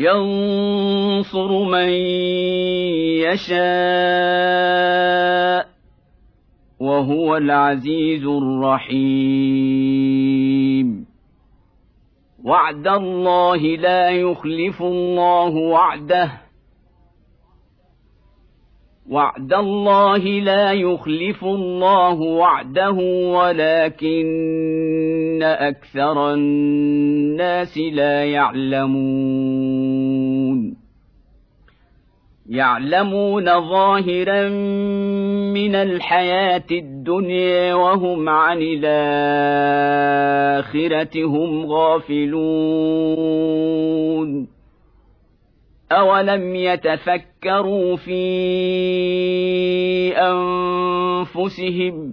ينصر من يشاء وهو العزيز الرحيم. وعد الله لا يخلف الله وعده. وعد الله لا يخلف الله وعده ولكن أكثر الناس لا يعلمون. يعلمون ظاهرا من الحياة الدنيا وهم عن الآخرة هم غافلون. أولم يتفكروا في أنفسهم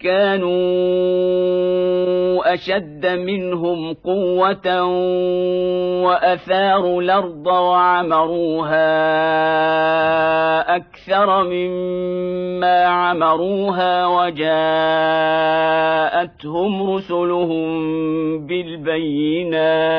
كانوا أشد منهم قوة وأثاروا الأرض وعمروها أكثر مما عمروها وجاءتهم رسلهم بالبينات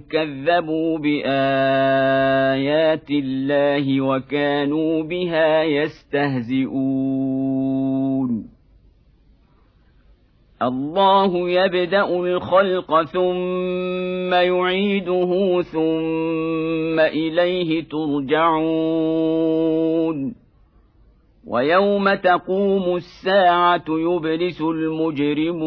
كذبوا بآيات الله وكانوا بها يستهزئون. الله يبدأ الخلق ثم يعيده ثم إليه ترجعون. ويوم تقوم الساعة يبلس المجرمون.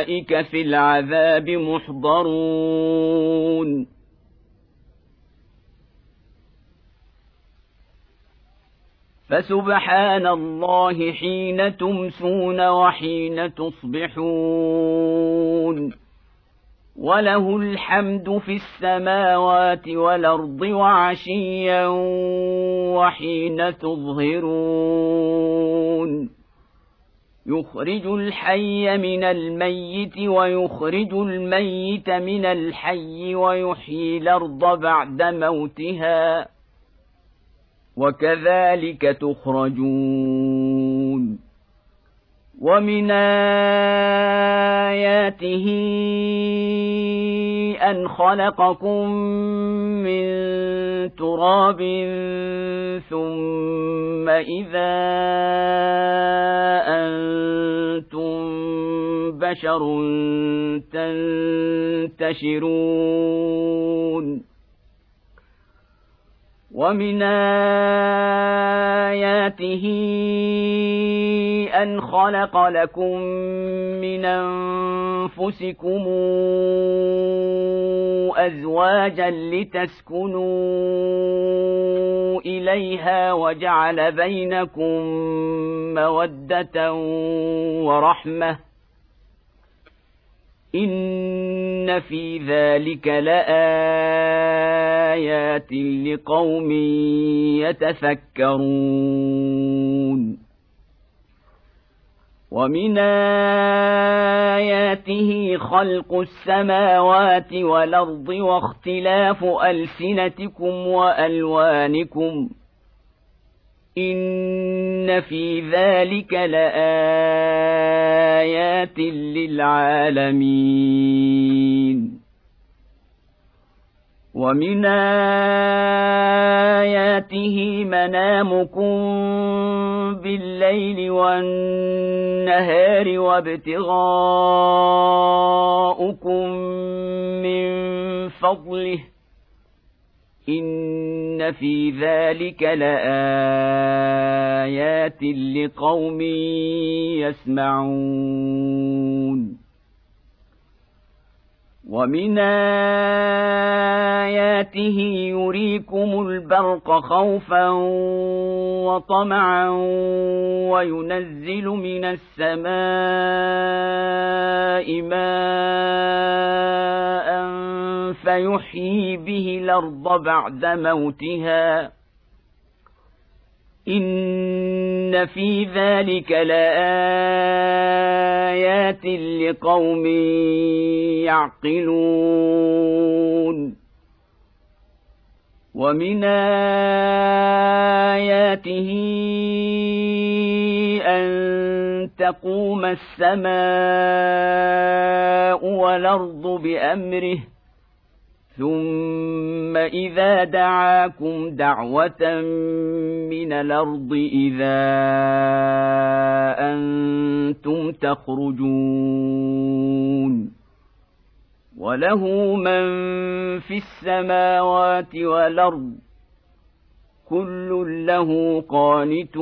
في العذاب محضرون. فسبحان الله حين تمسون وحين تصبحون. وله الحمد في السماوات والأرض وعشيا وحين تظهرون. يخرج الحي من الميت ويخرج الميت من الحي ويحيي الأرض بعد موتها. وكذلك تخرجون. ومن آياته أن خلقكم من تراب ثم إذا أنتم بشر تنتشرون. ومن آياته أن خلق لكم من أنفسكم أزواجا لتسكنوا إليها وجعل بينكم مودة ورحمة ان في ذلك لايات لقوم يتفكرون ومن اياته خلق السماوات والارض واختلاف السنتكم والوانكم ان في ذلك لايات للعالمين ومن اياته منامكم بالليل والنهار وابتغاؤكم من فضله ان في ذلك لايات لقوم يسمعون ومن اياته يريكم البرق خوفا وطمعا وينزل من السماء ماء فيحيي به الأرض بعد موتها. إن في ذلك لآيات لقوم يعقلون. ومن آياته أن تقوم السماء والأرض بأمره. ثم اذا دعاكم دعوه من الأرض اذا أنتم تخرجون وله من في السماوات والارض كل له قانتون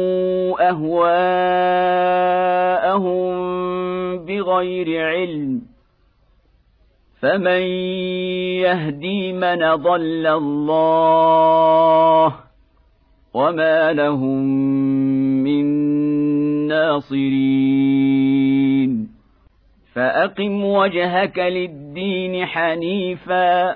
أهواءهم بغير علم. فمن يهدي من ضل الله وما لهم من الناصرين فأقم وجهك للدين حنيفا.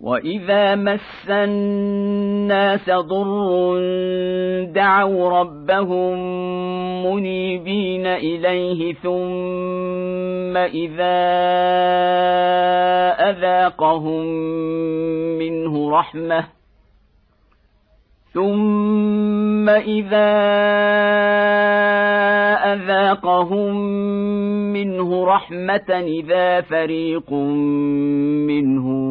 واذا مس الناس ضر دعوا ربهم منيبين اليه ثم اذا اذاقهم منه رحمه ثم اذا اذاقهم منه رحمه اذا فريق منهم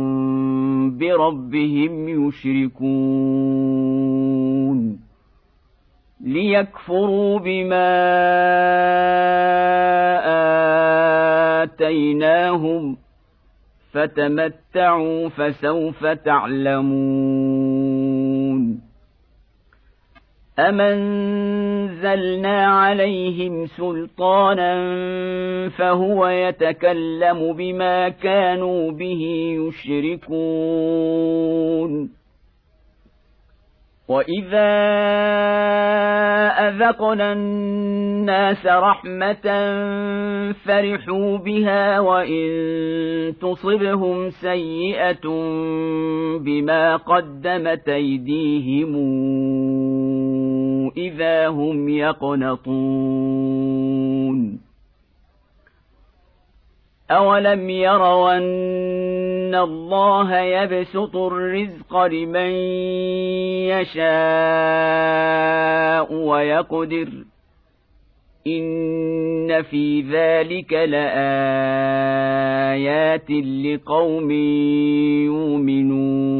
بربهم يشركون ليكفروا بما آتيناهم فتمتعوا فسوف تعلمون امنزلنا عليهم سلطانا فهو يتكلم بما كانوا به يشركون واذا اذقنا الناس رحمه فرحوا بها وان تصبهم سيئه بما قدمت ايديهم اذا هم يقنطون اولم يروا ان الله يبسط الرزق لمن يشاء ويقدر ان في ذلك لايات لقوم يؤمنون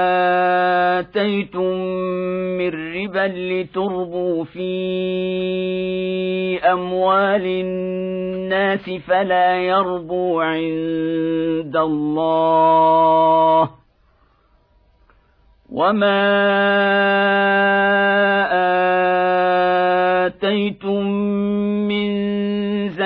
اتيتم من ربا لتربوا في اموال الناس فلا يربو عند الله وما اتيتم من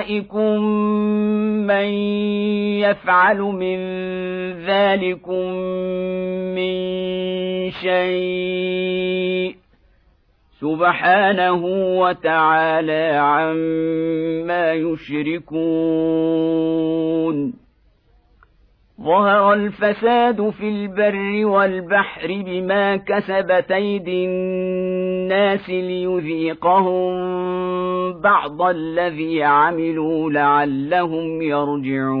شركائكم من يفعل من ذلكم من شيء سبحانه وتعالى عما يشركون ظهر الفساد في البر والبحر بما كسبت أيدي الناس ليذيقهم بعض الذي عملوا لعلهم يرجعون.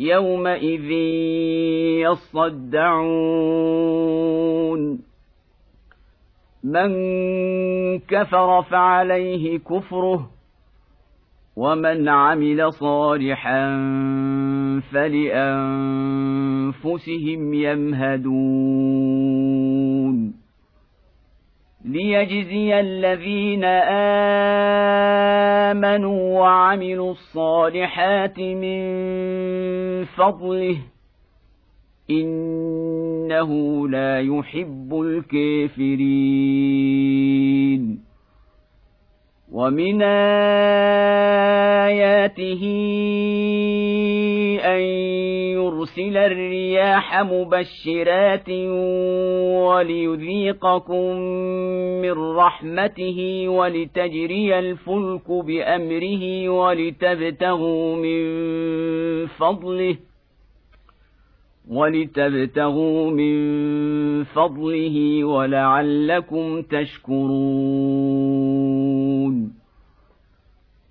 يومئذ يصدعون من كفر فعليه كفره ومن عمل صالحا فلانفسهم يمهدون ليجزي الذين امنوا وعملوا الصالحات من فضله انه لا يحب الكافرين ومن اياته ان يرسل الرياح مبشرات وليذيقكم من رحمته ولتجري الفلك بامره ولتبتغوا من فضله ولتبتغوا من فضله ولعلكم تشكرون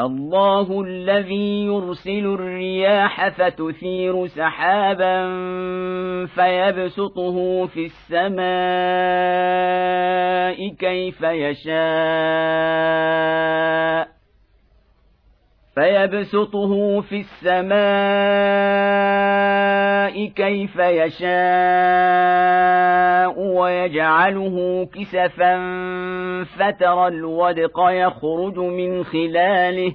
الله الذي يرسل الرياح فتثير سحابا فيبسطه في السماء كيف يشاء. فيبسطه في السماء كيف يشاء ويجعله كسفا فترى الودق يخرج من خلاله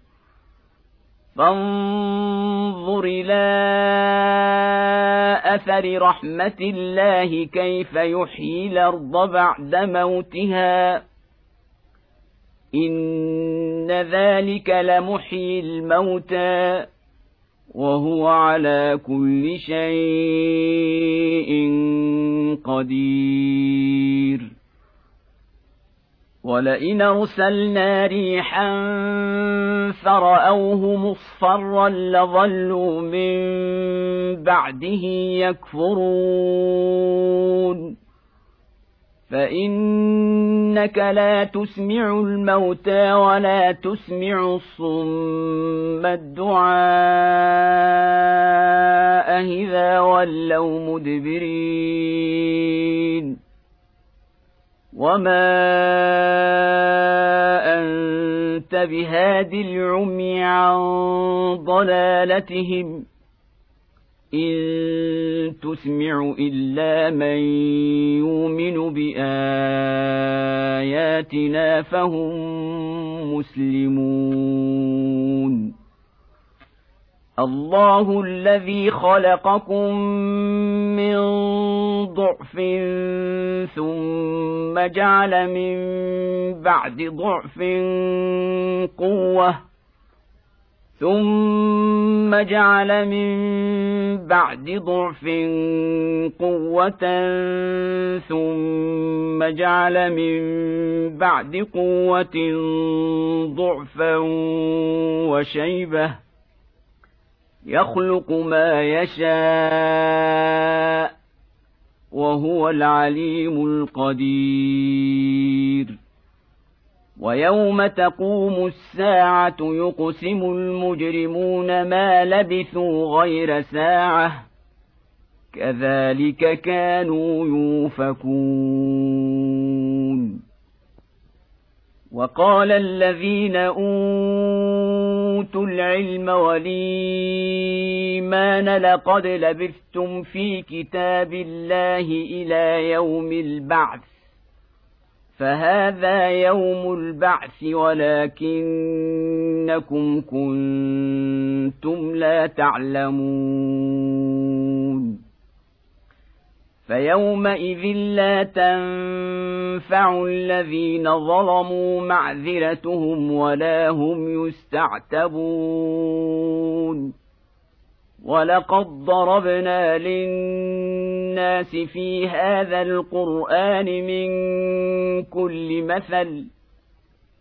فانظر إلى أثر رحمة الله كيف يحيي الأرض بعد موتها. إن ذلك لمحيي الموتى وهو على كل شيء قدير. ولئن ارسلنا ريحا فراوه مصفرا لظلوا من بعده يكفرون فانك لا تسمع الموتى ولا تسمع الصم الدعاء اذا ولوا مدبرين وما انت بهاد العمي عن ضلالتهم ان تسمع الا من يؤمن باياتنا فهم مسلمون الله الذي خلقكم من ضعف ثم جعل من بعد ضعف قوة ثم جعل من بعد ضعف قوة ثم جعل من بعد قوة ضعفا وشيبة يخلق ما يشاء وهو العليم القدير. ويوم تقوم الساعة يقسم المجرمون ما لبثوا غير ساعة. كذلك كانوا يوفكون. وقال الذين أوتوا العلم والإيمان لقد لبثتم في كتاب الله إلى يوم البعث. فهذا يوم البعث ولكنكم كنتم لا تعلمون. فيومئذ لا تنفع الذين ظلموا معذرتهم ولا هم يستعتبون. ولقد ضربنا للناس في هذا القران من كل مثل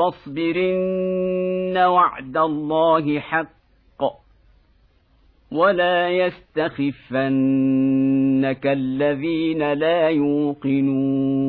فاصبرن وعد الله حق ولا يستخفنك الذين لا يوقنون